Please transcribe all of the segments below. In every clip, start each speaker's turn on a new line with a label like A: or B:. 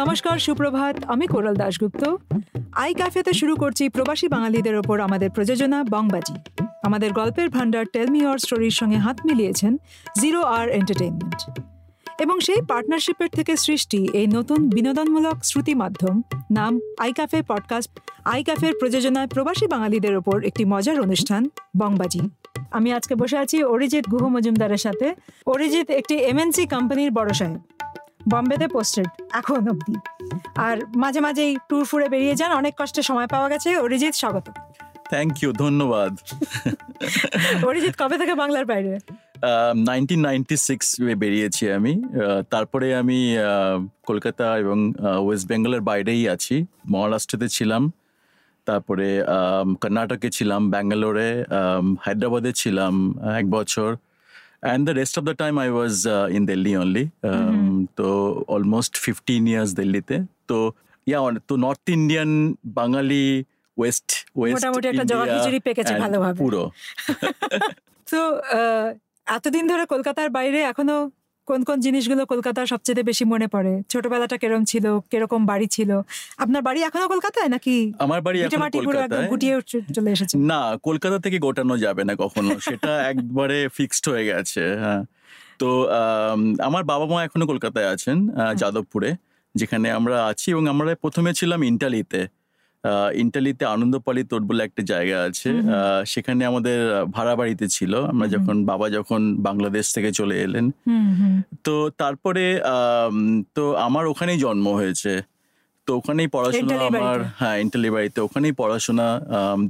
A: নমস্কার, সুপ্রভাত। আমি কোরাল দাশগুপ্ত। আই ক্যাফেতে শুরু করছি প্রবাসী বাঙালিদের ওপর আমাদের প্রযোজনা বংবাজি। আমাদের গল্পের ভান্ডার টেলমি অর স্টোরির সঙ্গে হাত মিলিয়েছেন জিরো আর এন্টারটেইনমেন্ট। এবং সেই পার্টনারশিপের থেকে সৃষ্টি এই নতুন বিনোদনমূলক শ্রুতি মাধ্যম, নাম আই ক্যাফে পডকাস্ট, আই ক্যাফের প্রযোজনায় প্রবাসী বাঙালিদের ওপর একটি মজার অনুষ্ঠান, বংবাজি। আমি আজকে বসে আছি অরিজিৎ গুহ মজুমদারের সাথে। অরিজিৎ একটি এমএনসি কোম্পানির বড় সাহেব। বম্বেতে পোস্টেড এখন অবধি। আর মাঝে মাঝেই ট্যুর ফুরে বেরিয়ে যান অনেক কষ্টে সময় পাওয়া গেছে। অরিজিৎ স্বাগত।
B: থ্যাংক ইউ ধন্যবাদ।
A: অরিজিৎ কবে থেকে বাংলার বাইরে?
B: নাইনটিন নাইনটি সিক্স বেরিয়েছি আমি। তারপরে আমি কলকাতা এবং ওয়েস্ট বেঙ্গলের বাইরেই আছি। মহারাষ্ট্রতে ছিলাম। তারপরে কর্ণাটকে ছিলাম ব্যাঙ্গালোরে হায়দ্রাবাদে ছিলাম এক বছর। And the rest of the time I was in Delhi only তো অলমোস্ট ফিফটিন ইয়ার্স দিল্লিতে তো ইয়া তো north Indian Bengali west west
A: মোটামুটি একটা জগা খিচুড়ি পেকেছে ভালোভাবে।
B: পুরো।
A: তো আহ, এতদিন ধরে কলকাতার বাইরে এখনও কোন কোন জিনিসগুলো কলকাতার সবচেয়ে বেশি মনে পড়ে? ছোটবেলাটা কেরম ছিল? কীরকম বাড়ি ছিল? আপনার বাড়ি এখনও কলকাতায় নাকি
B: আমার বাড়ি এখন কলকাতায়।
A: গুটিয়ে চলে এসেছে?
B: না কলকাতা থেকে গোটানো যাবে না কখনো। সেটা একবারে ফিক্সড হয়ে গেছে হ্যাঁ। তো আম, আমার বাবা মা এখনও কলকাতায় আছেন যাদবপুরে যেখানে আমরা আছি এবং আমরা প্রথমে ছিলাম ইন্টালিতে ইন্টালিতে আনন্দপালি তোর বলে একটা জায়গা আছে। সেখানে আমাদের ভাড়া বাড়িতে ছিল। আমরা যখন বাবা যখন বাংলাদেশ থেকে চলে এলেন। তো তারপরে তো আমার ওখানেই জন্ম হয়েছে। তো ওখানেই পড়াশোনা আমার? হ্যাঁ ইন্টালি বাড়িতে। ওখানেই পড়াশোনা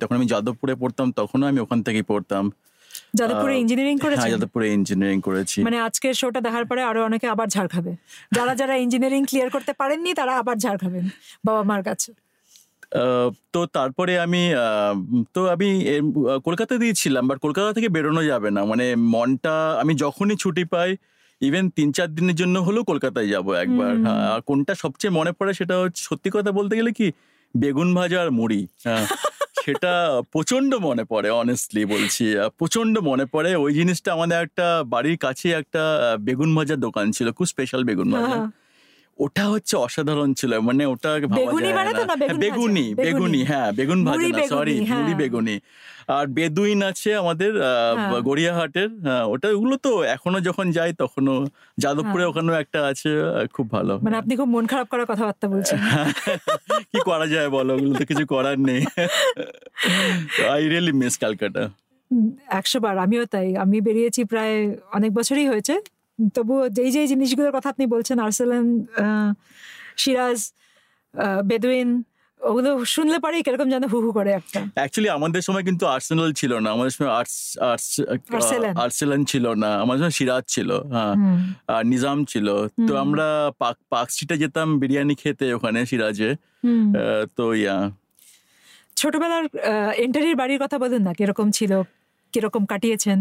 B: যখন আমি যাদবপুরে পড়তাম তখনও আমি ওখান থেকেই পড়তাম।
A: যাদবপুরে ইঞ্জিনিয়ারিং
B: হ্যাঁ যাদবপুরে ইঞ্জিনিয়ারিং করেছি।
A: মানে আজকের শোটা দেখার পরে আরও অনেকে আবার ঝাড় খাবে। যারা যারা ইঞ্জিনিয়ারিং ক্লিয়ার করতে পারেননি তারা আবার ঝাড় খাবেন বাবা মার কাছে।
B: তো তারপরে আমি তো আমি কলকাতা আহ, কলকাতাতেই ছিলাম বাট কলকাতা থেকে বেরোনো যাবে না। মানে মনটা আমি যখনই ছুটি পাই ইভেন তিন চার দিনের জন্য হলেও কলকাতায় যাব একবার। হ্যাঁ, আর কোনটা সবচেয়ে মনে পড়ে সেটা হচ্ছে সত্যি কথা বলতে গেলে কি বেগুন ভাজা আর মুড়ি। হ্যাঁ সেটা প্রচণ্ড মনে পড়ে অনেস্টলি বলছি। প্রচণ্ড মনে পড়ে। ওই জিনিসটা আমাদের একটা বাড়ির কাছে একটা বেগুন ভাজার দোকান ছিল খুব স্পেশাল বেগুন ভাজা।
A: হ্যাঁ।
B: ওটা হচ্ছে অসাধারণ ছিল মানে ওটা
A: বেগুনি মানে না,
B: না
A: বেগুন
B: হ্যাঁ, বেগুনি
A: বেগুনি।
B: হ্যাঁ বেগুন ভাজা না সরি
A: হ্যাঁ।
B: মুড়ি বেগুনি আর বেদুইন আছে আমাদের
A: হ্যাঁ।
B: গড়িয়াহাটের ওটা ওগুলো তো এখনও যখন যাই তখনও যাদবপুরে। ওখানেও একটা আছে খুব ভালো
A: মানে আপনি খুব মন খারাপ করার কথাবার্তা বলছেন
B: কি করা যায় বলো ওগুলো তো কিছু করার নেই আই রিয়েলি মিস ক্যালকাটা
A: একশো বার আমিও তাই আমি বেরিয়েছি প্রায় অনেক বছরই হয়েছে তবুও যেই যেই জিনিসগুলোর কথা আপনি বলছেন আর্সেলান সিরাজ বেদুইন ওগুলো শুনলে পরেই কীরকম যেন হু হু করে একটা।
B: অ্যাকচুয়ালি আমাদের সময় কিন্তু আর্সেনাল ছিল না। আমাদের সময় আর্টস আর্টস আর্সেলান। ছিল না। আমাদের সময় সিরাজ ছিল হ্যাঁ। আর নিজাম ছিল। তো আমরা পাক পার্ক স্ট্রিটে যেতাম বিরিয়ানি খেতে ওখানে সিরাজে। তো ইয়া।
A: ছোটবেলার এন্টারির বাড়ির কথা বলুন না কীরকম ছিল কীরকম কাটিয়েছেন?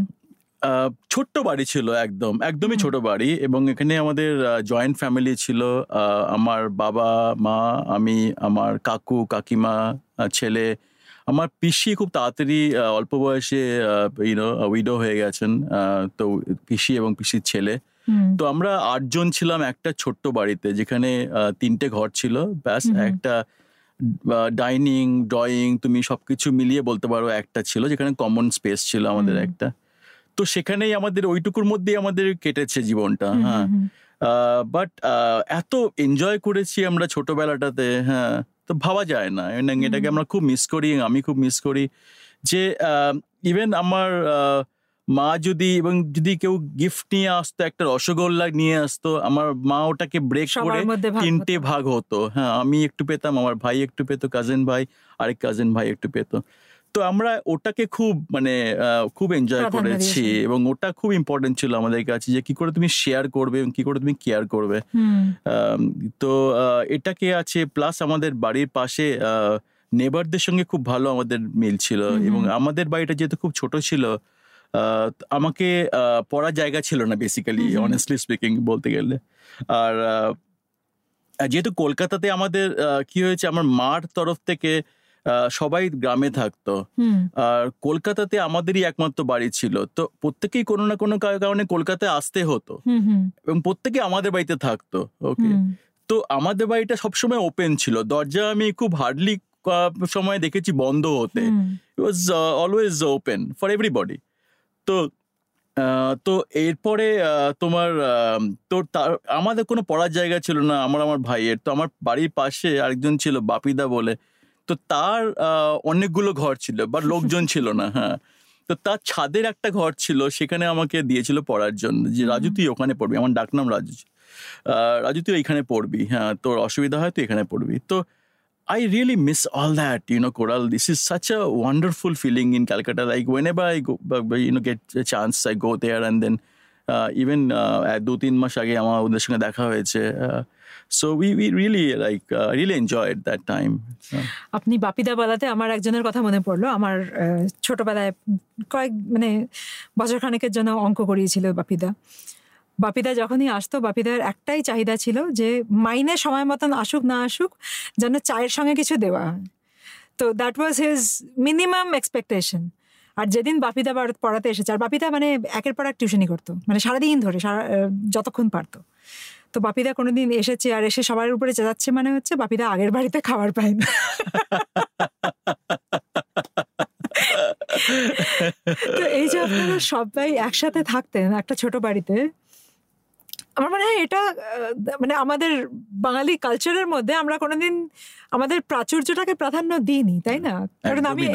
B: ছোট্ট বাড়ি ছিল একদম একদমই ছোট বাড়ি এবং এখানে আমাদের জয়েন্ট ফ্যামিলি ছিল আমার বাবা মা আমি আমার কাকু কাকিমা ছেলে আমার পিসি খুব তাড়াতাড়ি অল্প বয়সে ইউনো উইডো হয়ে গেছেন তো পিসি এবং পিসির ছেলে। তো আমরা আটজন ছিলাম একটা ছোট্ট বাড়িতে যেখানে তিনটে ঘর ছিল ব্যাস। একটা ডাইনিং ড্রয়িং তুমি সবকিছু মিলিয়ে বলতে পারো একটা ছিল যেখানে কমন স্পেস ছিল আমাদের একটা। তো সেখানেই আমাদের ওইটুকুর মধ্যেই আমাদের কেটেছে জীবনটা হ্যাঁ। বাট এত এনজয় করেছি আমরা ছোটবেলাটাতে হ্যাঁ। তো ভাবা যায় না এটাকে আমরা খুব মিস করি আমি খুব মিস করি যে ইভেন আমার আহ, মা যদি এবং যদি কেউ গিফট নিয়ে আসতো একটা রসগোল্লা নিয়ে আসতো আমার মা ওটাকে ব্রেক করে তিনটে ভাগ হতো হ্যাঁ। আমি একটু পেতাম আমার ভাই একটু পেতো কাজিন ভাই আরেক কাজিন ভাই একটু পেতো। তো আমরা ওটাকে খুব মানে খুব এনজয় করেছি এবং ওটা খুব ইম্পর্টেন্ট ছিল আমাদের কাছে যে কি করে তুমি শেয়ার করবে এবং কি করে তুমি কেয়ার করবে। তো এটাকে আছে? প্লাস আমাদের বাড়ির পাশে নেবারদের সঙ্গে খুব ভালো আমাদের মিল ছিল। এবং আমাদের বাড়িটা যেহেতু খুব ছোট ছিল আহ, আমাকে পড়ার জায়গা ছিল না বেসিক্যালি। অনেস্টলি স্পিকিং বলতে গেলে। আর যেহেতু কলকাতাতে আমাদের কি হয়েছে? আমার মার তরফ থেকে আহ, সবাই গ্রামে থাকতো। আর কলকাতাতে আমাদেরই একমাত্র বাড়ি ছিল। তো প্রত্যেকেই কোনো না কোনো কারণে কলকাতায় আসতে হতো। এবং প্রত্যেকে আমাদের বাড়িতে থাকতো ওকে তো আমাদের বাড়িটা সবসময় ওপেন ছিল। দরজা আমি খুব হার্ডলি সময় দেখেছি বন্ধ হতে। Was always open for everybody তো তো এরপরে তোমার তার আমাদের কোনো পড়ার জায়গা ছিল না। আমার আমার ভাইয়ের। তো আমার বাড়ির পাশে আরেকজন ছিল বাপিদা বলে। তো তার অনেকগুলো ঘর ছিল বা লোকজন ছিল না হ্যাঁ। তো তার ছাদের একটা ঘর ছিল সেখানে আমাকে দিয়েছিল পড়ার জন্য। যে রাজু তুই ওখানে পড়বি? আমার ডাকনাম রাজু। রাজু তুই এখানে পড়বি? হ্যাঁ তোর অসুবিধা হয় তুই এখানে পড়বি। তো I really miss all that you know coral this is such a wonderful feeling in Calcutta like when a by go you know get chance I go there and then even দু তিন মাস আগে আমার ওদের সঙ্গে দেখা হয়েছে so we we really like really enjoyed that time
A: আপনি বাপিদা বলাতে আমার একজনের কথা মনে পড়ল। আমার ছোটবেলায় কয়েক মানে বছর খানেকের জন্য অঙ্ক করিয়েছিল বাপিদা। বাপিদা যখনই আসতো, বাপিদার একটাই চাহিদা ছিল যে মাইনে সময় মতন আসুক, না আসুক, যেন চায়ের সঙ্গে কিছু দেওয়া তো that was his minimum expectation আর যেদিন বাপিদা পড়া- পড়াতে এসেছে আর বাপিদা মানে একের পর এক টিউশনি করতো মানে সারাদিন ধরে সারা যতক্ষণ পারতো। তো বাপিদা কোনোদিন এসেছে আর এসে সবার উপরে চেঁচাচ্ছে মানে হচ্ছে বাপিদা আগের বাড়িতে খাবার পায়নি তো এই যে আপনারা সবাই একসাথে থাকতেন একটা ছোট বাড়িতে আমার মনে হয় এটা মানে আমাদের বাঙালি কালচারের মধ্যে আমরা কোনোদিন আমাদের প্রাচুর্যটাকে প্রাধান্য দিইনি তাই না? কারণ আমি।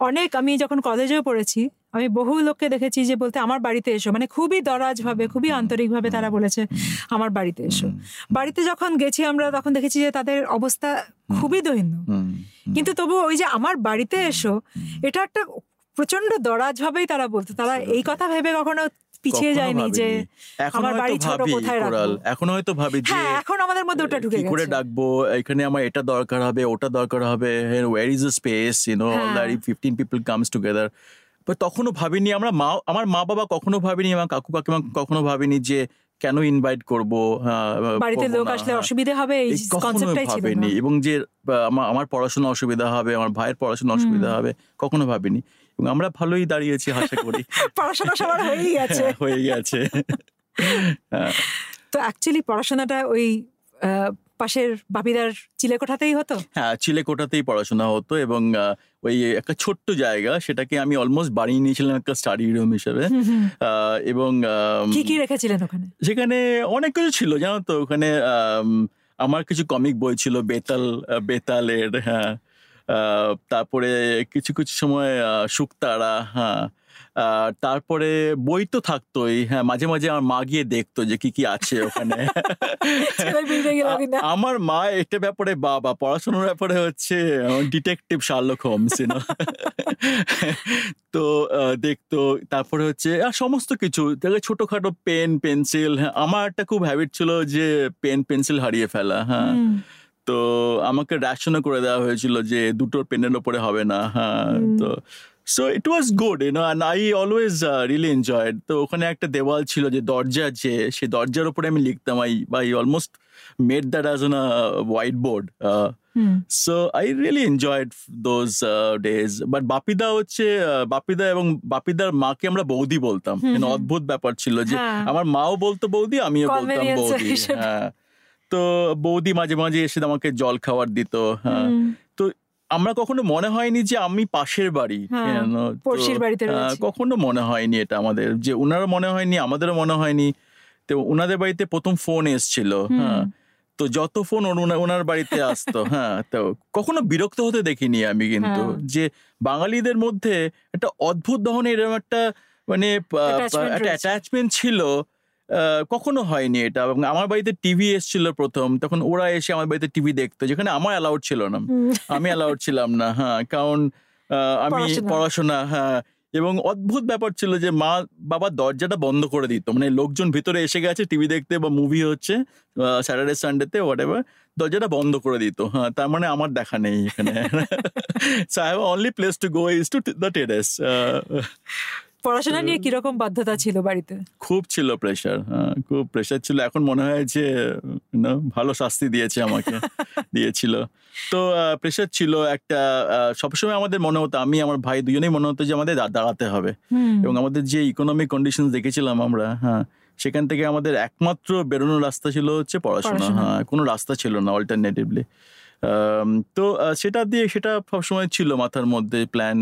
A: অনেক আমি যখন কলেজেও পড়েছি আমি বহু লোককে দেখেছি যে বলতে আমার বাড়িতে এসো। মানে খুবই দরাজভাবে খুবই আন্তরিকভাবে তারা বলেছে আমার বাড়িতে এসো। বাড়িতে যখন গেছি আমরা তখন দেখেছি যে তাদের অবস্থা খুবই দৈন্য। কিন্তু তবু ওই যে আমার বাড়িতে এসো এটা একটা প্রচণ্ড দরাজ ভাবেই তারা বলতো। তারা এই কথা ভেবে কখনো পিছিয়ে যায়নি যে
B: ভাবিনি।
A: আমার বাড়ি ছোট কোথায় রাখব।
B: এখন হয়তো ভাবি যে
A: হ্যাঁ এখন আমাদের মধ্যে ওটা ঢুকে
B: কি করে ডাকবো? এখানে আমার এটা দরকার হবে ওটা দরকার হবে is the space you know. That fifteen people comes together but তখনও ভাবিনি আমরা মা আমার মা বাবা কখনো ভাবিনি আমার কাকু কাকিমা কখনো ভাবিনি যে কেন ইনভাইট করব হ্যাঁ,
A: বাড়িতে লোক আসলে
B: হ্যাঁ।
A: অসুবিধে হবে এই কনসেপ্টটাই ছিল না।
B: এবং যে আমার পড়াশোনা অসুবিধা হবে আমার ভাইয়ের পড়াশোনা অসুবিধা হবে কখনো ভাবিনি। এবং আমরা ভালোই দাঁড়িয়েছি হাসা করি।
A: পড়াশোনা সবার হয়েই গেছে।
B: হ্যাঁ, হয়ে গেছে। হ্যাঁ।
A: তো অ্যাকচুয়ালি পড়াশোনাটা ওই পাশের বাপিদার চিলেকোঠাতেই হতো?
B: হ্যাঁ চিলেকোটাতেই পড়াশোনা হতো এবং ওই একটা ছোট্ট জায়গা সেটাকে আমি অলমোস্ট বানিয়ে নিয়েছিলাম একটা স্টাডি রুম হিসেবে। এবং
A: কি কি রেখেছিলেন ওখানে?
B: সেখানে অনেক কিছু ছিল জানো তো? ওখানে আমার কিছু কমিক বই ছিল বেতাল বেতালের হ্যাঁ। তারপরে কিছু কিছু সময় শুকতারা হ্যাঁ। তারপরে বই তো থাকতোই হ্যাঁ মাঝে মাঝে আমার মা গিয়ে দেখতো যে কি কি আছে ওখানে। আমার মা এটা ব্যাপারে বাবা পড়াশোনার ব্যাপারে হচ্ছে ডিটেকটিভ শার্লক হোমস তো আহ, দেখতো তারপরে হচ্ছে আর সমস্ত কিছু। দেখে ছোটখাটো পেন পেন্সিল আমার একটা খুব হ্যাবিট ছিল যে পেন পেন্সিল হারিয়ে ফেলা হ্যাঁ। তো আমাকে র্যাশনও করে দেওয়া হয়েছিল যে দুটো পেনের ওপরে হবে না হ্যাঁ তো so it was good you know and I always really enjoyed তো ওখানে একটা দেওয়াল ছিল যে দরজা যে সেই দরজার উপরে আমি লিখতাম I by almost made that as on white board. So I really enjoyed those days but Bapida হচ্ছে আহ, বাপিদা এবং বাপিদার মাকে আমরা বৌদি বলতাম। অদ্ভুত ব্যাপার ছিল যে
A: হ্যাঁ।
B: আমার মাও বলতো বৌদি আমিও বলতাম বৌদি হ্যাঁ তো বৌদি মাঝে মাঝে এসে আমাকে জল খাবার দিত হ্যাঁ। তো আমরা কখনো মনে হয়নি যে আমি পাশের বাড়ি
A: হ্যাঁ, পড়শির বাড়িতে
B: কখনো মনে হয়নি এটা আমাদের যে ওনারও মনে হয়নি আমাদেরও মনে হয়নি। তো ওনাদের বাড়িতে প্রথম ফোন এসছিল হ্যাঁ। তো যত ফোন ওনার বাড়িতে আসতো হ্যাঁ তো কখনো বিরক্ত হতে দেখিনি আমি কিন্তু
A: হ্যাঁ।
B: যে বাঙালিদের মধ্যে একটা অদ্ভুত ধরনের এরকম একটা মানে একটা। অ্যাটাচমেন্ট ছিল কখনো হয়নি এটা। এবং আমার বাড়িতে টিভি এসেছিল প্রথম তখন ওরা এসে আমার বাড়িতে টিভি দেখতো যেখানে আমার অ্যালাউড ছিল না। আমি অ্যালাউড ছিলাম না হ্যাঁ কারণ আমি
A: পড়াশোনা।
B: পড়াশোনা হ্যাঁ। এবং অদ্ভুত ব্যাপার ছিল যে মা বাবা দরজাটা বন্ধ করে দিত মানে লোকজন ভিতরে এসে গেছে টিভি দেখতে বা মুভি হচ্ছে স্যাটারডে সানডেতে হোয়াট এভার দরজাটা বন্ধ করে দিত হ্যাঁ তার মানে আমার দেখা নেই এখানে। So I have only place to go is to the terrace
A: পড়াশোনা নিয়ে কীরকম বাধ্যতা ছিল বাড়িতে?
B: খুব ছিল প্রেশার খুব প্রেশার ছিল। এখন মনে হয় যে ভালো শাস্তি দিয়েছে আমাকে দিয়েছিল। তো প্রেশার ছিল একটা সবসময় আমাদের মনে হতো আমি আমার ভাই দুজনেই মনে হতো যে আমাদের দাঁড়াতে হবে। এবং আমাদের যে ইকোনমিক কন্ডিশন দেখেছিলাম আমরা হ্যাঁ সেখান থেকে আমাদের একমাত্র বেরোনোর রাস্তা ছিল হচ্ছে পড়াশোনা
A: পড়াশোনা।
B: হ্যাঁ কোনো রাস্তা ছিল না অল্টারনেটিভলি তো সেটা দিয়ে সেটা সবসময় ছিল মাথার মধ্যে প্ল্যান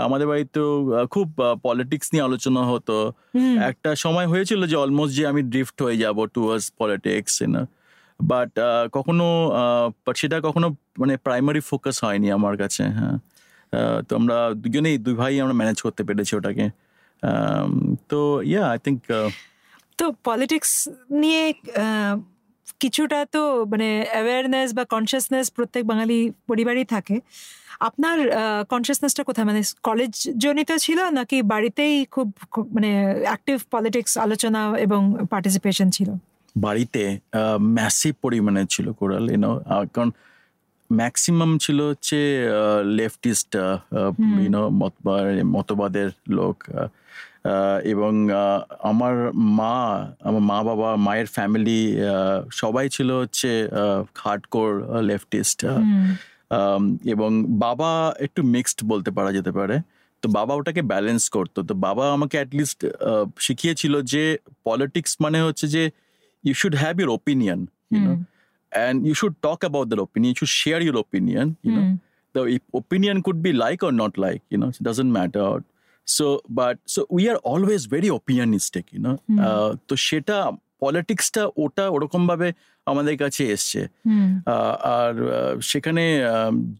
B: আমাদের বাড়িতেও আহ, খুব পলিটিক্স নিয়ে আলোচনা হতো। একটা সময় হয়েছিল যে অলমোস্ট যে আমি ড্রিফট হয়ে যাব টুয়ার্ডস পলিটিক্স না বাট কখনো সেটা কখনো মানে প্রাইমারি ফোকাস হয়নি আমার কাছে হ্যাঁ। তো আমরা দুজনেই দুই ভাই আমরা ম্যানেজ করতে পেরেছি ওটাকে। তো ইয়া আই থিঙ্ক
A: তো পলিটিক্স নিয়ে কিছুটা তো মানে অ্যাওয়ারনেস বা কনসিয়াসনেস প্রত্যেক বাঙালি পরিবারই থাকে। আপনার কনসিয়াসনেসটা কোথায়? মানে কলেজ জনিত ছিল নাকি বাড়িতেই খুব মানে অ্যাক্টিভ পলিটিক্স আলোচনা এবং পার্টিসিপেশন ছিল?
B: বাড়িতে ম্যাসিভ পরিমাণে ছিল কোরাল ইউনো কারণ ম্যাক্সিমাম ছিল হচ্ছে লেফটিস্ট ইউনো মতবাদের লোক এবং আমার মা আমার মা বাবা মায়ের ফ্যামিলি সবাই ছিল হচ্ছে হার্ডকোর লেফটিস্ট এবং বাবা একটু মিক্সড বলতে পারা যেতে পারে। তো বাবা ওটাকে ব্যালেন্স করতো। তো বাবা আমাকে অ্যাটলিস্ট শিখিয়েছিল যে পলিটিক্স মানে হচ্ছে যে you should have your opinion and you should talk about their opinion
A: you
B: should share your opinion the opinion could be like or not like you know doesn't matter so but so we are always very opinion
A: ইস্টেক
B: you know তো সেটা পলিটিক্সটা ওটা ওরকমভাবে আমাদের কাছে এসছে। আর সেখানে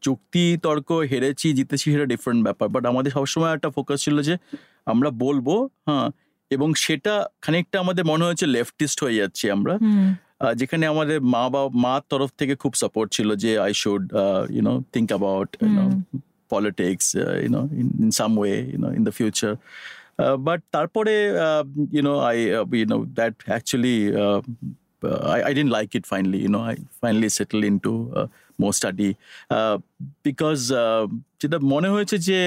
B: যুক্তি তর্ক হেরেছি জিতেছি সেটা ডিফারেন্ট ব্যাপার। বাট আমাদের সবসময় একটা ফোকাস ছিল যে আমরা বলব হ্যাঁ এবং সেটা খানিকটা আমাদের মনে হয়েছে লেফটিস্ট হয়ে যাচ্ছি আমরা। যেখানে আমাদের মা বা মার তরফ থেকে খুব সাপোর্ট ছিল যে I should you know think about you know politics you know in some way you know in the future but তারপরে you know I you know that actually I, I didn't like it finally, you know. I finally settled into uh, more study. Uh, because uh, যেটা মনে হয়েছে যে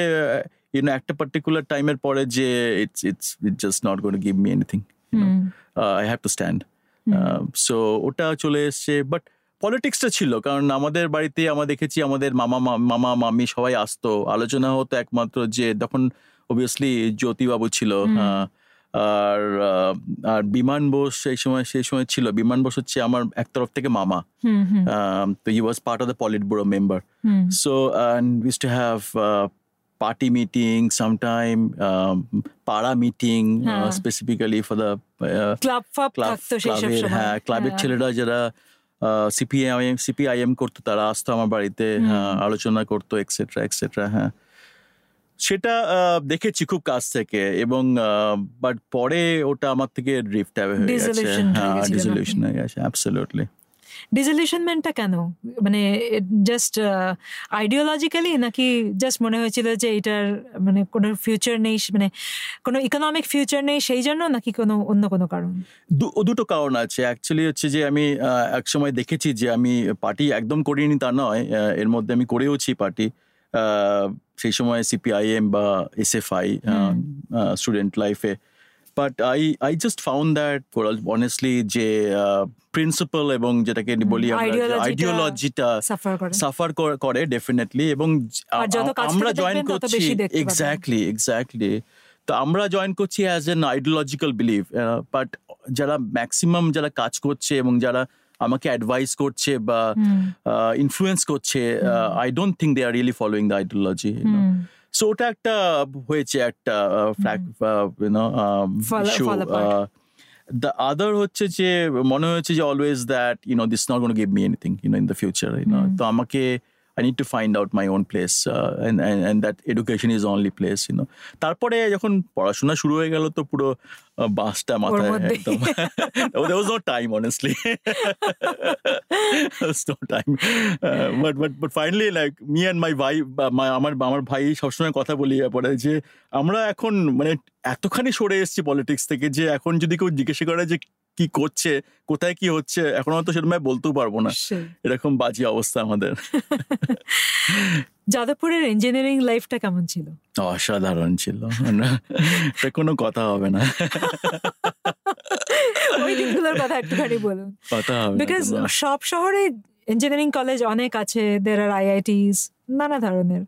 B: you know একটা particular টাইমের পরে যে it's it's it just not gone give me anything I have to stand so ওটা চলে এসছে বাট পলিটিক্সটা ছিল কারণ আমাদের বাড়িতে আমরা দেখেছি আমাদের মামা মামা মামি সবাই আসতো। আলোচনা হতো একমাত্র যে তখন অবভিয়াসলি জ্যোতিবাবু ছিল
A: হুম।
B: আর আর বিমান বোস সেই সময় সেই সময় ছিল। বিমান বোস হচ্ছে আমার এক তরফ থেকে মামা।
A: Hmm, hmm,
B: was part of was পলিট of member.
A: Hmm,
B: So and we used to have uh, party meeting sometime, um, para meeting uh,
A: হ্যাঁ।
B: uh,
A: ক্লাব
B: ক্লাব ক্লাবের হ্যাঁ ক্লাবের
A: হ্যাঁ।
B: ছেলেরা যারা সিপিআইএম সিপিআইএম করতো তারা আসতো আমার বাড়িতে হ্যাঁ, আলোচনা করতো এক্সেট্রা এক্সেট্রা হ্যাঁ। সেটা দেখেছি খুব কাছ থেকে এবং বাট পরে ওটা আমার থেকে ড্রিফট হয়ে গেছে।
A: হয়ে
B: ডিসলিউশন হয়ে গেছে অ্যাবসলিউটলি
A: ডিসলিউশনমেন্টটা কেন? মানে জাস্ট আইডিওলজিক্যালি নাকি জাস্ট মনে হয়েছিল যে এটার মানে কোনো ফিউচার নেই মানে কোনো ইকোনমিক ফিউচার নেই সেই জন্য নাকি কোনো অন্য কোনো কারণ?
B: দুটো কারণ আছে। অ্যাকচুয়ালি হচ্ছে যে আমি আহ, এক দেখেছি যে আমি পার্টি একদম করিনি তা নয় এর মধ্যে আমি করেওছি পার্টি সেই সময় সিপিআইএম বা এসএফআই স্টুডেন্ট লাইফে but I I just found that honestly যে প্রিন্সিপাল এবং যেটাকে বলি আইডিওলজিটা
A: সাফার করে।
B: ডেফিনেটলি এবং আমরা জয়েন করছি। এক্স্যাক্টলি এক্স্যাক্টলি তো আমরা জয়েন করছি as an ideological believe but যারা ম্যাক্সিমাম যারা কাজ করছে এবং যারা আমাকে অ্যাডভাইস করছে বা ইনফ্লুয়েন্স করছে I don't think they are really following the ideology so ওটা একটা হয়েছে একটা দ্য আদার হচ্ছে যে মনে হয়েছে যে always that you know this not gone give me anything you know in the future you know তো আমাকে I need to find out my own place and that education is only place you know তারপরে যখন পড়াশোনা শুরু হয়ে গেল তো পুরো বাসটা মাথায়
A: মধ্যেই।
B: একদম। There was no time honestly. There was no time. Uh, but but but finally like me and my ভাই my আমার আমার ভাই সবসময় কথা বলি পরে যে আমরা এখন মানে এতখানি সরে এসেছি পলিটিক্স থেকে যে এখন যদি কেউ জিজ্ঞাসা করে যে কি করছে কোথায় কি হচ্ছে এখন হয়তো সেরকম বলতেও পারব না। এরকম বাজে অবস্থা আমাদের।
A: যাদবপুরের ইঞ্জিনিয়ারিং লাইফটা কেমন ছিল?
B: অসাধারণ ছিল। এটা কোনো কথা হবে না।
A: ওই দিকগুলোর কথা একটুখানি বলুন।
B: কথা হবে
A: বিকজ সব শহরে ইঞ্জিনিয়ারিং কলেজ অনেক আছে দের আর আইআইটিস নানা ধরনের।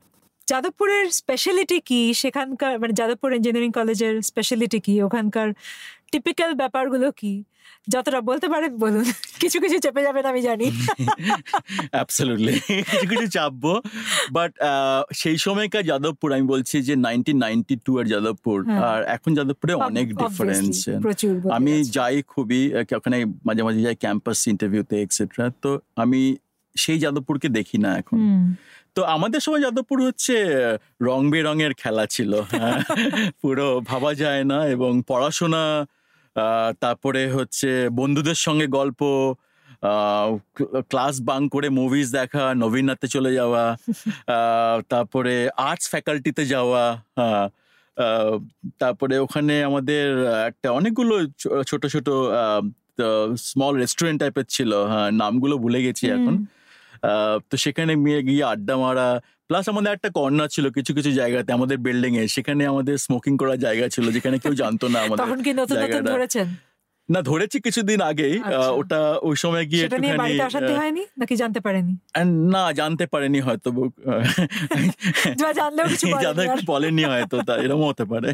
A: যাদবপুরের স্পেশালিটি কি? সেখানকার মানে যাদবপুর ইঞ্জিনিয়ারিং কলেজের স্পেশালিটি কি? ওখানকার টিপিক্যাল ব্যাপারগুলো কি? যতটা বলতে পারেন বলুন। কিছু কিছু চেপে যাবেন আমি জানি।
B: অ্যাবসলুটলি কিছু কিছু চাপবো। বাট সেই সময়কার যাদবপুর আমি বলছি যে নাইনটিন নাইনটি টু এর যাদবপুর।
A: হ্যাঁ।
B: আর এখন যাদবপুরে অনেক ডিফারেন্স আমি যাই খুবই ওখানে মাঝে মাঝে যাই ক্যাম্পাস ইন্টারভিউতে এক্সেট্রা তো আমি সেই যাদবপুরকে দেখি না এখন। তো আমাদের সময় যাদবপুর হচ্ছে রং বেরঙের খেলা ছিল। হ্যাঁ। পুরো ভাবা যায় না এবং পড়াশোনা তারপরে হচ্ছে বন্ধুদের সঙ্গে গল্প ক্লাস বাং করে মুভিজ দেখা নবীনাথে চলে যাওয়া আহ, তারপরে আর্টস ফ্যাকাল্টিতে যাওয়া তারপরে ওখানে আমাদের একটা অনেকগুলো ছোট ছোট স্মল রেস্টুরেন্ট টাইপের ছিল হ্যাঁ নামগুলো ভুলে গেছি এখন। তো সেখানে গিয়ে গিয়ে আড্ডা মারা। প্লাস আমাদের একটা কর্নার ছিল কিছু কিছু জায়গাতে আমাদের বিল্ডিং এ। সেখানে আমাদের স্মোকিং করার জায়গা ছিল যেখানে কেউ জানতো না আমাদের
A: তখন কি নতুন নতুন ধরেছেন?
B: না ধরেছি কিছুদিন আগেই।
A: আচ্ছা।
B: ওটা ওই সময় গিয়ে একটুখানি
A: হয়নি? নাকি জানতে পারেনি?
B: না জানতে পারেনি হয়তো।
A: যা জানলেও কিছু বলেনি।
B: হয়তো তা এরকম হতে পারে।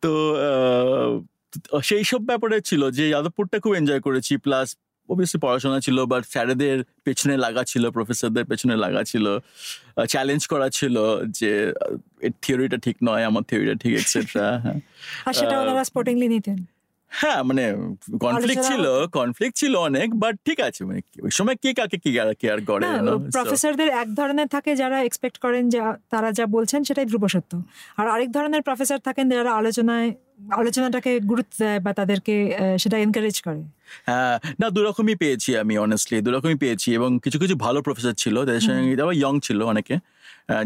B: তো আহ, তো সেই সব ব্যাপারে ছিল যে যাদবপুরটা খুব এনজয় করেছি। প্লাস অবভিয়াসলি পড়াশোনা ছিল বাট স্যারেদের পেছনে লাগা ছিল প্রফেসরদের পেছনে লাগা ছিল চ্যালেঞ্জ করা ছিল যে থিওরিটা ঠিক নয় আমার থিওরিটা ঠিক এক্সেট্রা
A: আর সেটা ওনারা স্পোর্টিংলি নিতেন?
B: হ্যাঁ মানে কনফ্লিক্ট ছিল। কনফ্লিক্ট ছিল অনেক বাট ঠিক আছে মানে ওই সময় কে কাকে কি কেয়ার করে
A: প্রফেসরদের এক ধরনের থাকে যারা এক্সপেক্ট করেন যে তারা যা বলছেন সেটাই ধ্রুব সত্য। আর আরেক ধরনের প্রফেসর থাকেন যারা আলোচনায় আলোচনাটাকে গুরুত্ব দেয় বা তাদেরকে সেটা এনকারেজ করে?
B: হ্যাঁ না দুরকমই পেয়েছি আমি অনেস্টলি দুরকমই পেয়েছি এবং কিছু কিছু ভালো প্রফেসর ছিল যাদের সঙ্গে তারপর ইয়ং ছিল অনেকে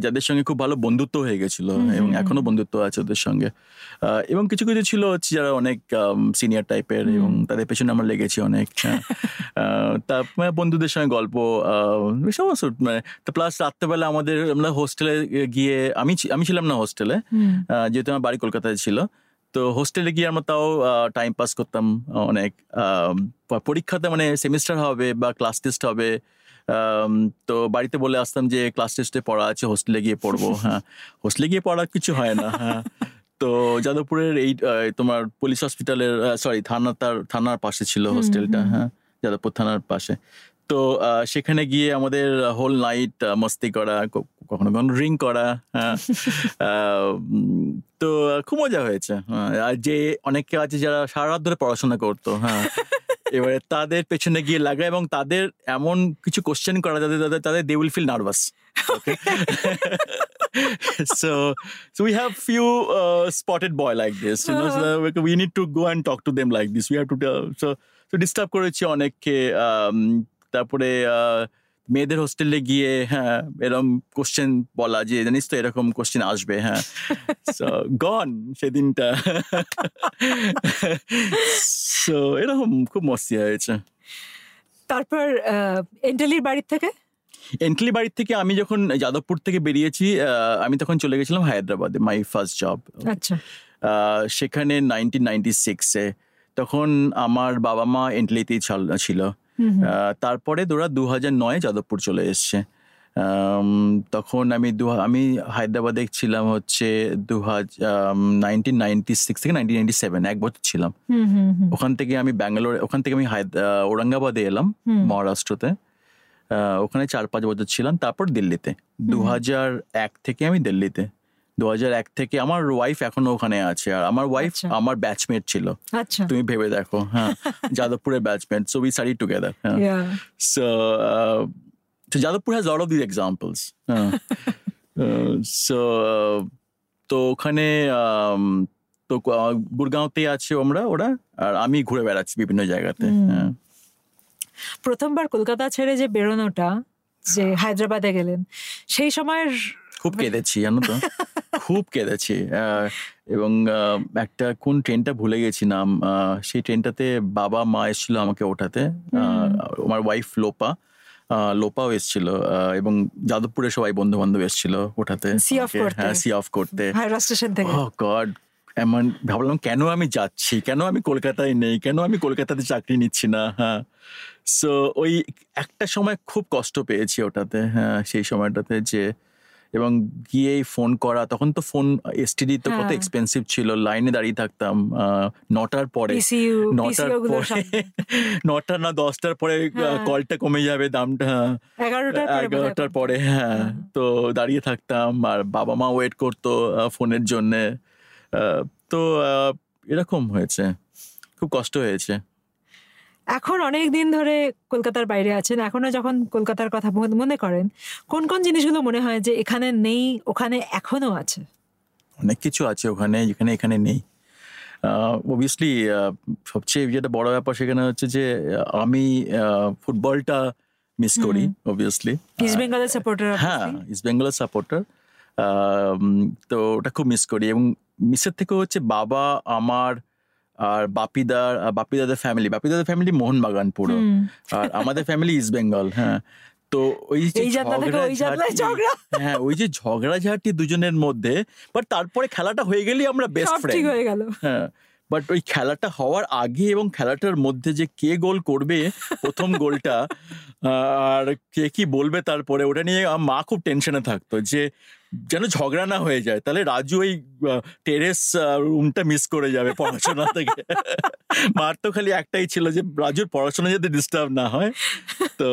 B: যাদের সঙ্গে খুব ভালো বন্ধুত্ব হয়ে গেছিল এবং এখনও বন্ধুত্ব আছে ওদের সঙ্গে। এবং কিছু কিছু ছিল হচ্ছে যারা অনেক সিনিয়র টাইপের এবং তাদের পেছনে আমরা লেগেছি অনেক হ্যাঁ। তা মানে বন্ধুদের সঙ্গে গল্প সমস্ত মানে তো প্লাস রাত্রেবেলা আমাদের আমরা হোস্টেলে গিয়ে আমি আমি ছিলাম না হোস্টেলে যেহেতু আমার বাড়ি কলকাতায় ছিল তো হোস্টেলে গিয়ে আমরা তাও টাইম পাস করতাম অনেক পরীক্ষাতে মানে সেমিস্টার হবে বা ক্লাস টেস্ট হবে তো বাড়িতে বলে আসতাম যে ক্লাস টেস্টে পড়া আছে হোস্টেলে গিয়ে পড়ব হ্যাঁ। হোস্টেলে গিয়ে পড়া কিছু হয় না হ্যাঁ। তো যাদবপুরের এই তোমার পুলিশ হসপিটালের সরি থানা তার থানার পাশে ছিল হোস্টেলটা হ্যাঁ যাদবপুর থানার পাশে। তো সেখানে গিয়ে আমাদের হোল নাইট মস্তি করা কখনো কখনো ড্রিঙ্ক করা হ্যাঁ। তো খুব মজা হয়েছে। হ্যাঁ, আর যে অনেকে আছে যারা সারা রাত ধরে পড়াশোনা করতো হ্যাঁ। এবারে তাদের পেছনে গিয়ে লাগা এবং তাদের এমন কিছু কোশ্চেন করা যাতে তাদের তাদের they will feel nervous so so we have few uh, spotted boy like this you know so we- need to go and talk to them like this. We have to tell so so disturb করেছি অনেককে তারপরে মেয়েদের হোস্টেলে গিয়ে হ্যাঁ এরকম question বলা যে জানিস তো এরকম কোশ্চেন আসবে হ্যাঁ। সো গন সেদিনটা। সো এরকম খুব মস্তি হয়েছে।
A: তারপর এন্টালির বাড়ির থেকে?
B: এন্টলি বাড়ির থেকে আমি যখন যাদবপুর থেকে বেরিয়েছি আমি তখন চলে গেছিলাম হায়দ্রাবাদে মাই ফার্স্ট জব
A: আচ্ছা।
B: সেখানে নাইনটিন নাইনটি সিক্সে তখন আমার বাবা মা এন্টলিতেই ছাল- তারপরে ওরা দু হাজার নয়ে যাদবপুর চলে এসছে। তখন আমি দু আমি হায়দ্রাবাদে ছিলাম হচ্ছে দু হাজার নাইনটিন নাইনটি সিক্স থেকে নাইনটিন নাইনটি সেভেন এক বছর ছিলাম। ওখান থেকে আমি ব্যাঙ্গালোর ওখান থেকে আমি ঔরঙ্গাবাদে এলাম মহারাষ্ট্রতে। ওখানে চার পাঁচ বছর ছিলাম তারপর দিল্লিতে। দু হাজার এক থেকে আমি দিল্লিতে। দু হাজার এক থেকে আমার ওয়াইফ এখনও ওখানে আছে আর আমার ওয়াইফ
A: আচ্ছা।
B: আমার ব্যাচমেট ছিল
A: আচ্ছা
B: তুমি ভেবে দেখো হ্যাঁ যাদবপুরের batchmate so we study together হ্যাঁ
A: Yeah.
B: So, uh, of these examples. Uh, uh, so, uh, তো ওখানে um, তো গুরগাঁওতে আছে আমরা ওরা আর আমি ঘুরে বেড়াচ্ছি বিভিন্ন জায়গাতে হ্যাঁ।
A: প্রথমবার কলকাতা ছেড়ে যে বেরোনোটা যে হায়দ্রাবাদে গেলেন সেই সময়ের
B: খুব কেঁদেছি জানো তো? খুব কেঁদেছি। এবং একটা কোন ট্রেনটা ভুলে গেছি নাম সেই ট্রেনটাতে বাবা মা এসেছিল আমাকে ওঠাতে। আমার ওয়াইফ লোপা। লোপাও এসেছিল এবং যাদবপুরে সবাই বন্ধু বান্ধব এসেছিল ওঠাতে হ্যাঁ সি অফ করতে গড এমন ভাবলাম কেন আমি যাচ্ছি? কেন আমি কলকাতায় নেই? কেন আমি কলকাতাতে চাকরি নিচ্ছি না? হ্যাঁ। সো ওই একটা সময় খুব কষ্ট পেয়েছি ওটাতে হ্যাঁ সেই সময়টাতে যে এবং গিয়ে ফোন করা তখন তো ফোন এসটিডি তো কত
A: হ্যাঁ।
B: এক্সপেন্সিভ ছিল লাইনে দাঁড়িয়ে থাকতাম নটার পরে নটার পরে নটা না দশটার পরে
A: হ্যাঁ।
B: কলটা কমে যাবে দামটা হ্যাঁ।
A: এগারোটার পরে
B: হ্যাঁ
A: হ্যাঁ।
B: তো দাঁড়িয়ে থাকতাম আর বাবা মা ওয়েট করতো ফোনের জন্যে তো এরকম হয়েছে খুব কষ্ট হয়েছে
A: এখন অনেক দিন ধরে কলকাতার বাইরে আছেন এখনও যখন কলকাতার কথা মনে- করেন কোন কোন জিনিসগুলো মনে হয় যে এখানে নেই ওখানে এখনও আছে?
B: অনেক কিছু আছে ওখানে যেখানে এখানে নেই। অবভিয়াসলি সবচেয়ে যেটা বড় ব্যাপার সেখানে হচ্ছে যে আমি ফুটবলটা মিস করি অবভিয়াসলি
A: ইস্ট বেঙ্গলের সাপোর্টার
B: হ্যাঁ ইস্ট বেঙ্গলের সাপোর্টার তো ওটা খুব মিস করি এবং মিসের থেকে হচ্ছে বাবা আমার আর বাপিদার বাপিদাদের ফ্যামিলি বাপিদাদের ফ্যামিলি মোহনবাগান পুরো আর আমাদের ফ্যামিলি ইস্ট বেঙ্গল হ্যাঁ। তো ওই যে
A: ঝগড়া।
B: হ্যাঁ ওই যে ঝগড়াঝাটি দুজনের মধ্যে বাট তারপরে খেলাটা হয়ে গেলেই আমরা বেস্ট ফ্রেন্ড
A: হয়ে গেল।
B: হ্যাঁ বাট ওই খেলাটা হওয়ার আগে এবং খেলাটার মধ্যে যে কে গোল করবে প্রথম গোলটা আর কে কি বলবে তারপরে ওটা নিয়ে আমার মা খুব টেনশনে থাকতো যে যেন ঝগড়া না হয়ে যায় তাহলে রাজু ওই টেরেস রুমটা মিস করে যাবে পড়াশোনা থেকে। মার তো খালি একটাই ছিল যে রাজুর পড়াশোনা যাতে ডিস্টার্ব না হয়। তো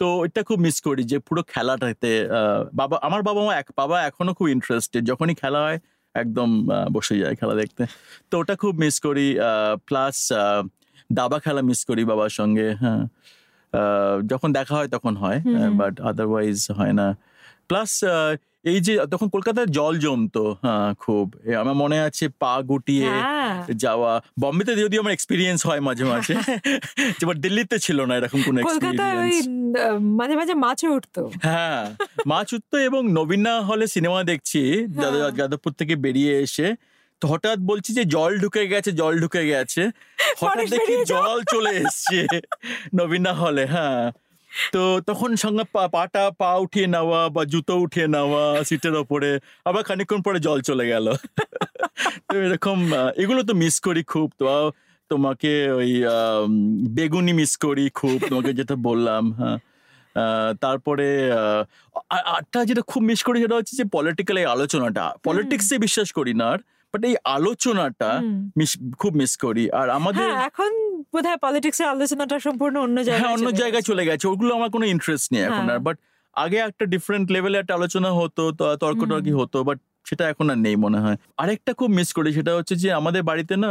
B: তো এটা খুব মিস করি যে পুরো খেলাটাতে বাবা আমার বাবা মা এক বাবা এখনও খুব ইন্টারেস্টেড যখনই খেলা হয় একদম বসে যায় খেলা দেখতে। তো ওটা খুব মিস করি প্লাস দাবা খেলা মিস করি বাবার সঙ্গে হ্যাঁ। যখন দেখা হয় তখন হয় বাট আদারওয়াইজ হয় না। প্লাস এই যে তখন কলকাতায় জল জমতো হ্যাঁ খুব। আমার মনে আছে পা গুটিয়ে
A: হ্যাঁ।
B: যাওয়া। বম্বেতে যদিও আমার এক্সপিরিয়েন্স হয় মাঝে মাঝে এবার দিল্লিতে ছিল না এরকম কোনো এক্সপিরিয়েন্স
A: মাঝে মাঝে মাছও উঠতো।
B: হ্যাঁ মাছ উঠতো এবং নবীনা হলে সিনেমা দেখছি
A: হ্যাঁ।
B: যাদবপুর থেকে বেরিয়ে এসে তো হঠাৎ বলছি যে জল ঢুকে গেছে জল ঢুকে গেছে। হঠাৎ দেখি জল চলে এসছে নবীনা হলে হ্যাঁ। তো তখন সঙ্গে পাটা পা উঠিয়ে নেওয়া বা জুতো উঠিয়ে নেওয়া সিটের ওপরে আবার খানিকক্ষণ পরে জল চলে গেল। তো এরকম এগুলো তো মিস করি খুব। তো তোমাকে ওই বেগুনি মিস করি খুব তোমাকে যেটা বললাম হ্যাঁ। আহ, তারপরে আহ, আরটা যেটা খুব মিস করি সেটা হচ্ছে যে পলিটিক্যাল এই আলোচনাটা। পলিটিক্সে বিশ্বাস করি না আর। বাট এই আলোচনাটা খুব মিস করি। আর আমাদের
A: হ্যাঁ এখন বোধহয় পলিটিক্স এর আলোচনাটা সম্পূর্ণ অন্য জায়গায়
B: হ্যাঁ অন্য জায়গায় চলে গেছে। ওগুলো আমার কোনো ইন্টারেস্ট নেই এখন
A: হ্যাঁ।
B: আর বাট আগে একটা ডিফারেন্ট লেভেলে একটা আলোচনা হতো তর্ক। টর্কি হতো বাট সেটা এখন আর নেই মনে হয়। আরেকটা খুব মিস করি সেটা হচ্ছে যে আমাদের বাড়িতে না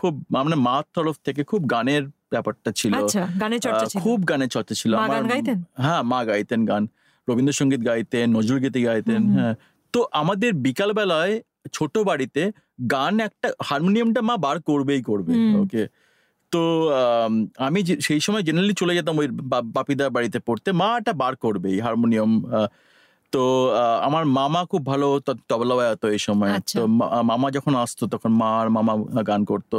B: খুব মানে মার তরফ থেকে খুব গানের ব্যাপারটা ছিল।
A: আচ্ছা
B: খুব গানের চর্চা ছিল। হ্যাঁ মা গাইতেন গান। রবীন্দ্রসঙ্গীত গাইতেন নজরুল গীতি গাইতেন। হ্যাঁ। তো আমাদের বিকালবেলায় ছোট বাড়িতে গান একটা হারমোনিয়ামটা মা বার করবেই করবে ওকে তো আম, সেই সময় জেনারেলি চলে যেতাম ওই বাপিদার বাড়িতে পড়তে মা এটা বার করবেই হারমোনিয়াম তো আমার মামা খুব ভালো তবলা বাজাতো এই সময়
A: আচ্ছা।
B: তো মামা যখন আসতো তখন মা আর মামা গান করতো।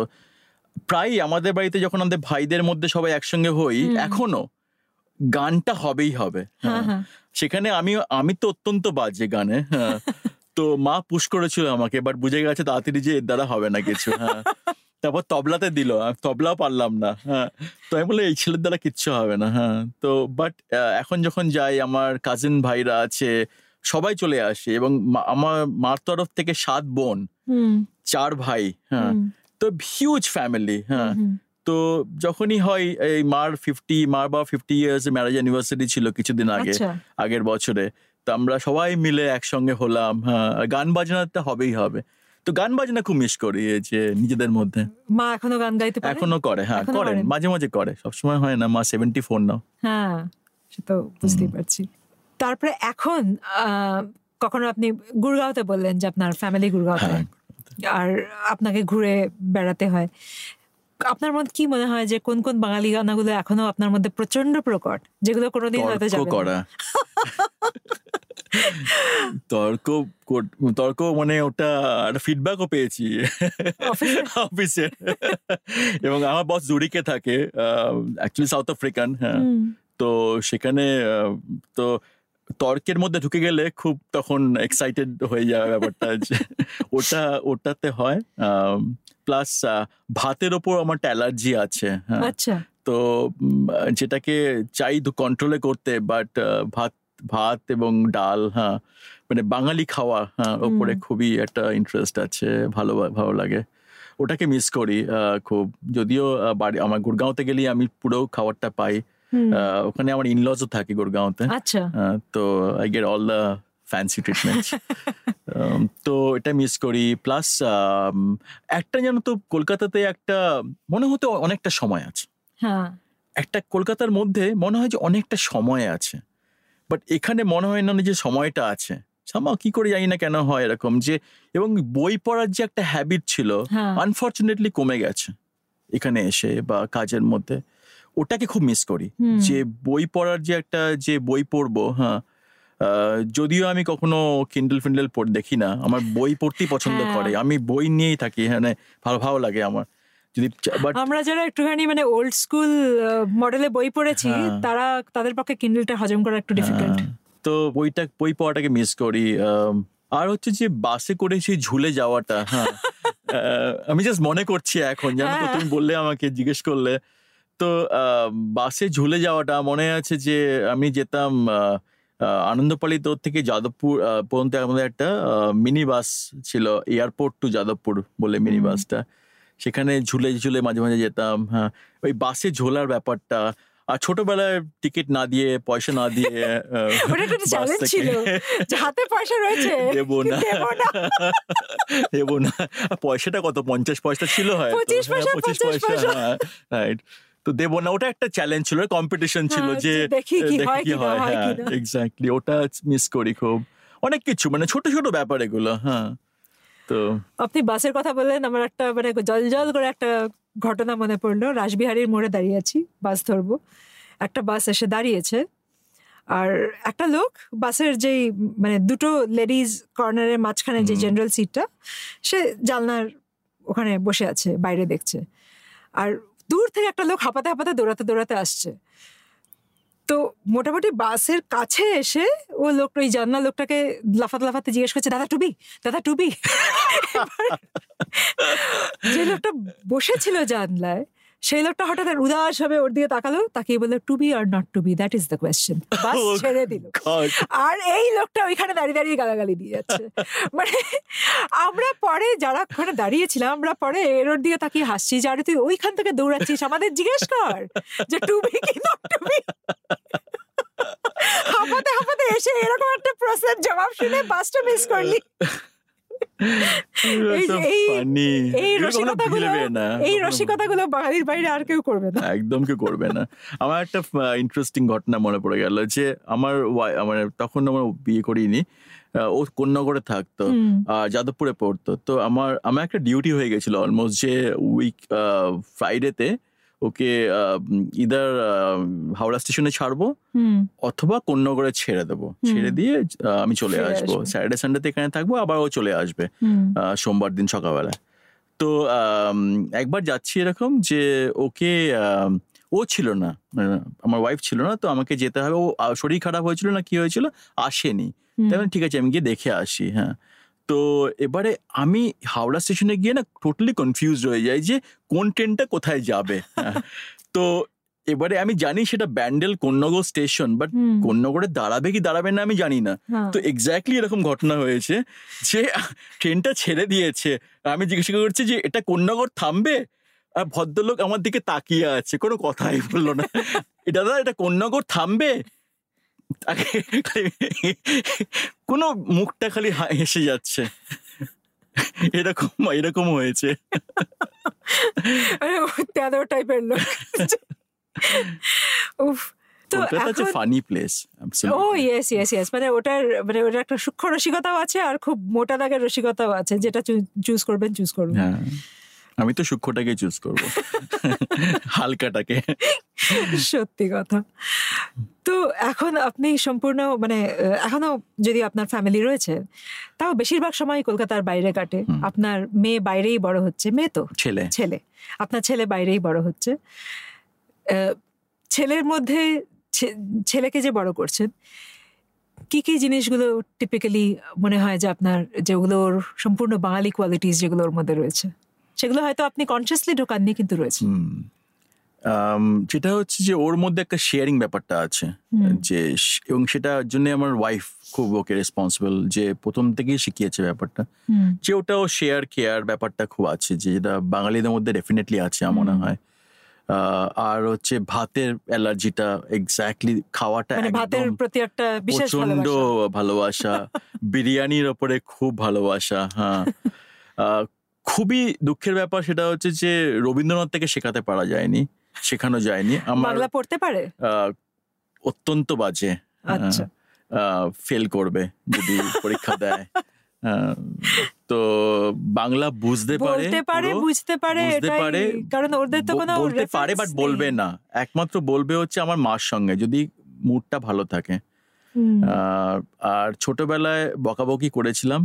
B: প্রায় আমাদের বাড়িতে যখন আমাদের ভাইদের মধ্যে সবাই একসঙ্গে হই এখনও গানটা হবেই হবে
A: হ্যাঁ
B: হ্যাঁ।
A: হ্যাঁ।
B: সেখানে আমি আমি তো অত্যন্ত বাজে গানে তো মা পুশ করেছিল আমাকে বাট বুঝে গেছে তাড়াতাড়ি যে এর দ্বারা হবে না কিছু হ্যাঁ। তারপর তবলাতে দিল তবলাও পারলাম না হ্যাঁ। তো আমি বলে এই ছেলের দ্বারা কিচ্ছু হবে না হ্যাঁ। তো বাট এখন যখন যাই আমার কাজিন ভাইরা আছে সবাই চলে আসে এবং আমার মার তরফ থেকে সাত বোন চার ভাই হ্যাঁ। তো হিউজ ফ্যামিলি হ্যাঁ। তো যখনই হয় এই মার ফিফটি মার বা ফিফটি ইয়ার্স ম্যারেজ অ্যানিভার্সারি ছিল কিছুদিন আগে
A: আচ্ছা।
B: আগের বছরে। তো আমরা সবাই মিলে একসঙ্গে হলাম হ্যাঁ গান বাজনাটা হবেই হবে। তো গান বাজনা খুব মিস করি এই যে নিজেদের মধ্যে।
A: মা এখনও গান গাইতে পারে?
B: এখনও করে হ্যাঁ করেন? মাঝে মাঝে করে সবসময় হয় না মা সেভেন্টি ফোর নাও।
A: হ্যাঁ সে তো বুঝতেই পারছি। তারপরে এখন কখনো আপনি গুরগাঁওতে বললেন যে আপনার ফ্যামিলি গুরগাঁওতে
B: হ্যাঁ।
A: আর আপনাকে ঘুরে বেড়াতে হয়। আপনার মধ্যে কি মনে হয় যে কোন কোন বাঙালি গানাগুলো এখনও আপনার মধ্যে প্রচণ্ড প্রকট? যেগুলো কোনোদিন হয়তো
B: তর্ক
A: যাবে
B: করা। তর্ক তর্ক মানে ওটা একটা ফিডব্যাকও পেয়েছি।
A: অফিসে?
B: এবং আমার বস জুরিকে থাকে অ্যাকচুয়ালি সাউথ আফ্রিকান হ্যাঁ। তো সেখানে তো তর্কের মধ্যে ঢুকে গেলে খুব তখন এক্সাইটেড হয়ে যাওয়া ব্যাপারটা ওটা ওটাতে হয়। প্লাস ভাতের ওপর আমার একটা অ্যালার্জি আছে হ্যাঁ।
A: আচ্ছা।
B: তো যেটাকে চাই কন্ট্রোলে করতে বাট ভাত ভাত এবং ডাল হ্যাঁ মানে বাঙালি খাওয়া হ্যাঁ ওপরে খুবই একটা ইন্টারেস্ট আছে ভালো ভালো লাগে। ওটাকে মিস করি খুব। যদিও বাড়ি আমার গুড়গাঁওতে গেলেই আমি পুরো খাবারটা পাই। ওখানে আমার ইনলজও থাকে গুড়গাঁওতে
A: আচ্ছা।
B: তো I get all the fancy treatment তো এটা মিস করি। প্লাস একটা যেন তো কলকাতাতে একটা মনে হতো অনেকটা সময় আছে।
A: হ্যাঁ।
B: একটা কলকাতার মধ্যে মনে হয় যে অনেকটা সময় আছে। বাট এখানে মনে হয় না যে সময়টা আছে। সামা কি করে জানি না কেন হয় এরকম যে এবং বই পড়ার যে একটা হ্যাবিট ছিল
A: হ্যাঁ।
B: আনফর্চুনেটলি কমে গেছে। এখানে এসে বা কাজের মধ্যে। ওটাকে খুব মিস করি। যে বই পড়ার যে একটা যে বই পড়ব হ্যাঁ যদিও আমি কখনো কিন্ডেল ফিন্ডেল পড় দেখি না। আমার বই পড়তেই পছন্দ
A: হ্যাঁ।
B: করে। আমি বই নিয়েই থাকি হ্যাঁ মানে ভালো ভালো লাগে আমার। যদি বাট
A: আমরা যারা একটুখানি মানে ওল্ড স্কুল মডেলে বই পড়েছি
B: হ্যাঁ।
A: তারা তাদের পক্ষে কিন্ডলটা হজম করা একটু ডিফিকাল্ট
B: তো বইটা বই পড়াটাকে মিস করি আর হচ্ছে যে বাসে করে সেই ঝুলে যাওয়াটা হ্যাঁ আমি জাস্ট মনে করছি এখন জানো তো। তুমি বললে আমাকে জিজ্ঞেস করলে তো বাসে ঝুলে যাওয়াটা মনে আছে যে আমি যেতাম আনন্দপালি তোর থেকে যাদবপুর পর্যন্ত আমাদের একটা মিনি বাস ছিল এয়ারপোর্ট টু যাদবপুর বলে মিনি বাসটা সেখানে ঝুলে ঝুলে মাঝে মাঝে যেতাম হ্যাঁ। ওই বাসে ঝোলার ব্যাপারটা আর ছোটবেলায় টিকিট না দিয়ে পয়সা না দিয়ে
A: ওটা একটা চ্যালেঞ্জ ছিল হাতে পয়সা রয়েছে
B: দেবো না।
A: দেবো না।
B: পয়সাটা কত? পঞ্চাশ পয়সা ছিল হয়
A: 25 পয়সা,
B: হ্যাঁ, 25
A: পয়সা।
B: right. তো দেবো না। ওটা একটা চ্যালেঞ্জ ছিল কম্পিটিশন ছিল
A: হ্যাঁ,
B: যে
A: দেখি কি হয়
B: হয়। এক্স্যাক্টলি ওটা মিস করি খুব। অনেক কিছু মানে ছোট ছোট ব্যাপার এগুলো হ্যাঁ তো।
A: আপনি বাসের কথা বললেন আমার একটা মানে জল জল করে একটা ঘটনা মনে পড়ল। রাসবিহারীর মোড়ে দাঁড়িয়ে আছি বাস ধরবো। একটা বাস এসে দাঁড়িয়েছে আর একটা লোক বাসের যেই মানে দুটো লেডিজ কর্নারের মাঝখানে যে জেনারেল সিটটা সে জানলার ওখানে বসে আছে বাইরে দেখছে। আর দূর থেকে একটা লোক হাঁপাতে হাঁপাতে দৌড়াতে দৌড়াতে আসছে। তো মোটামুটি বাসের কাছে এসে ও লোক ওই জানলা লোকটাকে লাফাতে লাফাতে জিজ্ঞেস করছে দাদা টুবি দাদা টুবি যে লোকটা বসেছিল জানলায় সেই লোকটা হঠাৎ উদাস হবে ওর দিকে তাকালো তাকিয়ে বলল to be or not to be that is the question bus ছেড়ে দিল। আর এই লোকটা ওইখানে দাঁড়িয়ে দাঁড়িয়ে গালাগালি দিয়ে যাচ্ছে। মানে আমরা পরে যারা ওখানে দাঁড়িয়েছিলাম আমরা পরে এর ওর দিকে তাকিয়ে হাসছি যে আরে তুই ওইখান থেকে দৌড়াচ্ছিস আমাদের জিজ্ঞেস কর যে টুবি কি নট টু বি হাঁপাতে হাঁপাতে এসে এরকম একটা প্রশ্নের জবাব শুনে বাসটা মিস করলি। এই- রসিকতাগুলো বাঙালির বাইরে আর কেউ করবে না।
B: একদম কেউ করবে না। আমার একটা ইন্টারেস্টিং ঘটনা মনে পড়ে গেল যে আমার আমার তখন আমার বিয়ে করিনি ও কোন্নগরে থাকতো যাদবপুরে পড়তো। তো আমার আমার একটা ডিউটি হয়ে গেছিল অলমোস্ট যে উইক ফ্রাইডেতে ওকে ইদার হাওড়া স্টেশনে ছাড়বো অথবা কোন্নগরে ছেড়ে দেবো। ছেড়ে দিয়ে আমি চলে আসব। স্যাটারডে সানডেতে এখানে থাকব আবার ও চলে আসবে সোমবার দিন সকালবেলা। তো একবার যাচ্ছি এরকম যে ওকে ও ছিল না মানে আমার ওয়াইফ ছিল না তো আমাকে যেতে হবে। ও শরীর খারাপ হয়েছিল না কি হয়েছিল? আসেনি। তাই ঠিক আছে আমি গিয়ে দেখে আসি। হ্যাঁ। তো এবারে আমি হাওড়া স্টেশনে গিয়ে না টোটালি কনফিউজ হয়ে যাই যে কোন ট্রেনটা কোথায় যাবে। হ্যাঁ। তো এবারে আমি জানি সেটা ব্যান্ডেল কন্যগর স্টেশন বাট কন্যগরে দাঁড়াবে কি দাঁড়াবে না আমি জানি না।
A: হ্যাঁ।
B: তো এক্স্যাক্টলি এরকম ঘটনা হয়েছে যে ট্রেনটা ছেড়ে দিয়েছে। আমি জিজ্ঞাসা করছি যে এটা কোন্নগর থামবে? আর ভদ্রলোক আমার দিকে তাকিয়ে আছে কোনো কথাই বলল না। এটা দাদা এটা কোন্নগর থামবে? কোনো মুখটা খালি হেসে যাচ্ছে। এরকম এরকম হয়েছে।
A: টাইপের লোক। উফ তো এখন
B: ফানি প্লেস
A: ও ইয়েস ইয়েস ইয়েস মানে ওটার মানে ওটার একটা সূক্ষ্ম রসিকতাও আছে আর খুব মোটা দাগের রসিকতাও আছে যেটা চুজ করবেন চুজ করবেন
B: হ্যাঁ। আমি তো সূক্ষ্মটাকে চুজ করব। হালকাটাকে।
A: সত্যি কথা। তো এখন আপনি সম্পূর্ণ মানে এখনও যদি আপনার ফ্যামিলি রয়েছে তাও বেশিরভাগ সময় কলকাতার বাইরে কাটে। আপনার মেয়ে বাইরেই বড় হচ্ছে মেয়ে তো?
B: ছেলে।
A: ছেলে। আপনার ছেলে বাইরেই বড় হচ্ছে। ছেলের মধ্যে ছেলেকে যে বড় করছেন কি কি জিনিসগুলো টিপিক্যালি মনে হয় যে আপনার যেগুলোর সম্পূর্ণ বাঙালি কোয়ালিটিস যেগুলোর মধ্যে রয়েছে? সেগুলো হয়তো আপনি কনসিয়াসলি ঢোকাননি কিন্তু রয়েছে।
B: যেটা হচ্ছে যে ওর মধ্যে একটা শেয়ারিং ব্যাপারটা আছে। যে এবং সেটার জন্য আমার ওয়াইফ খুব ওকে রেসপন্সিবল যে প্রথম থেকেই শিখিয়েছে ব্যাপারটা। যে ওটাও শেয়ার কেয়ার ব্যাপারটা খুব আছে যে যেটা বাঙালিদের মধ্যে ডেফিনেটলি আছে আমার মনে হয়। আর হচ্ছে ভাতের অ্যালার্জিটা এক্স্যাক্টলি খাওয়াটা
A: মানে ভাতের প্রতি একটা
B: প্রচণ্ড
A: ভালোবাসা।
B: বিরিয়ানির ওপরে খুব ভালোবাসা হ্যাঁ। খুবই দুঃখের ব্যাপার সেটা হচ্ছে যে রবীন্দ্রনাথ থেকে শেখাতে পারা যায়নি শেখানো যায়নি। আমার
A: বাংলা পড়তে পারে?
B: অত্যন্ত বাজে
A: আচ্ছা।
B: ফেল করবে যদি পরীক্ষা দেয়। তো বাংলা বুঝতে পারে
A: পারে বুঝতে পারে
B: বুঝতে পারে।
A: কারণ ওদের তো কোনো
B: বলতে পারে বাট বলবে না। একমাত্র বলবে হচ্ছে আমার মার সঙ্গে যদি মুডটা ভালো থাকে। আর ছোটবেলায় বকাবকি করেছিলাম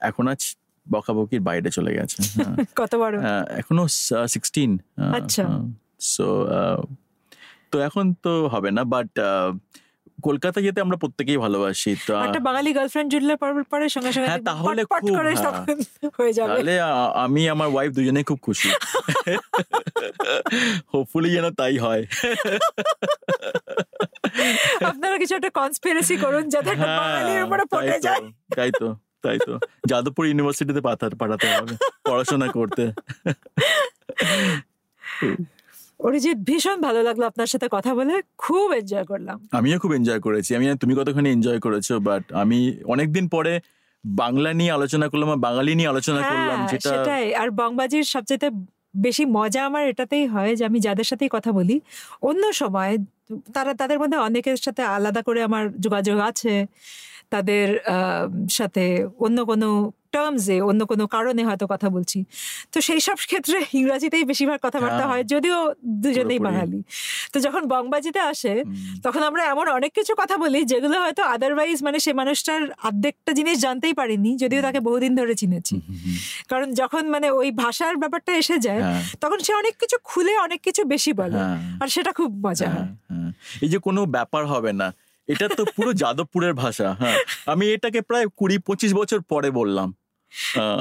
B: এখন আজ বকাবকির বাইরে চলে গেছে। হ্যাঁ।
A: কত বড়
B: এখনও সিক্সটিন
A: আচ্ছা।
B: সো তো এখন তো হবে না বাট কলকাতা যেতে আমরা প্রত্যেকেই ভালোবাসি তো
A: একটা বাঙালি গার্লফ্রেন্ড জুড়লে পর- পরে সঙ্গে সঙ্গে
B: হ্যাঁ, তাহলে খুব, হ্যাঁ।
A: হয়ে যাবে।
B: তাহলে আমি আমার ওয়াইফ দুজনেই খুব খুশি। হোপফুলি যেন তাই হয়।
A: আপনারা কিছু একটা কনস্পিরেসি করুন যাতে একটা বাঙালির উপরে
B: হ্যাঁ,
A: পড়ে যায়।
B: তাই তো। তাই তো। যাদবপুর ইউনিভার্সিটিতে পাঠাতে পাঠাতে হবে পড়াশোনা করতে।
A: অরিজিৎ ভীষণ ভালো লাগল আপনার সাথে কথা বলে। খুব এনজয় করলাম।
B: আমিও খুব এনজয় করেছি। আমি তুমি কতখানি এনজয় করেছ বাট আমি অনেকদিন পরে বাংলা নিয়ে আলোচনা করলাম আর বাঙালি নিয়ে আলোচনা করলাম
A: হ্যাঁ
B: যেটা
A: সেটাই। আর বংবাজির সবচেয়ে বেশি মজা আমার এটাতেই হয় যে আমি যাদের সাথেই কথা বলি অন্য সময় তারা তাদের মধ্যে অনেকের সাথে আলাদা করে আমার যোগাযোগ আছে। তাদের সাথে অন্য কোনো টার্মসে অন্য কোনো কারণে হয়তো কথা বলছি। তো সেই সব ক্ষেত্রে ইংরাজিতেই বেশিরভাগ কথাবার্তা
B: হ্যাঁ।
A: হয় যদিও দুজনেই বাঙালি। তো যখন বংবাজিতে আসে তখন আমরা এমন অনেক কিছু কথা বলি যেগুলো হয়তো আদারওয়াইজ মানে সে মানুষটার অর্ধেকটা জিনিস জানতেই পারিনি যদিও তাকে বহুদিন ধরে চিনেছি। কারণ যখন মানে ওই ভাষার ব্যাপারটা এসে যায়
B: হ্যাঁ,
A: তখন সে অনেক কিছু খুলে অনেক কিছু বেশি বলে
B: হ্যাঁ,
A: আর সেটা খুব মজা হ্যাঁ।
B: এই যে কোনো ব্যাপার হবে না এটা তো পুরো যাদবপুরের ভাষা হ্যাঁ। আমি এটাকে প্রায় কুড়ি পঁচিশ বছর পরে বললাম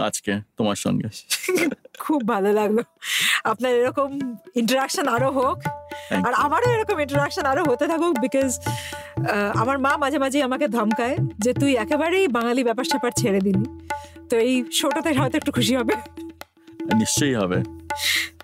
B: আজকে তোমার সঙ্গে।
A: খুব ভালো লাগল। আপনার এরকম ইন্টারাকশন আরও হোক আর আমারও এরকম ইন্টারাকশন আরও হতে থাকুক বিকজ আমার মা মাঝে মাঝে আমাকে ধমকায় যে তুই একেবারেই বাঙালি ব্যাপার স্যাপার ছেড়ে দিলি। তো এই শোটাতে হয়তো একটু খুশি হবে।
B: নিশ্চয়ই হবে।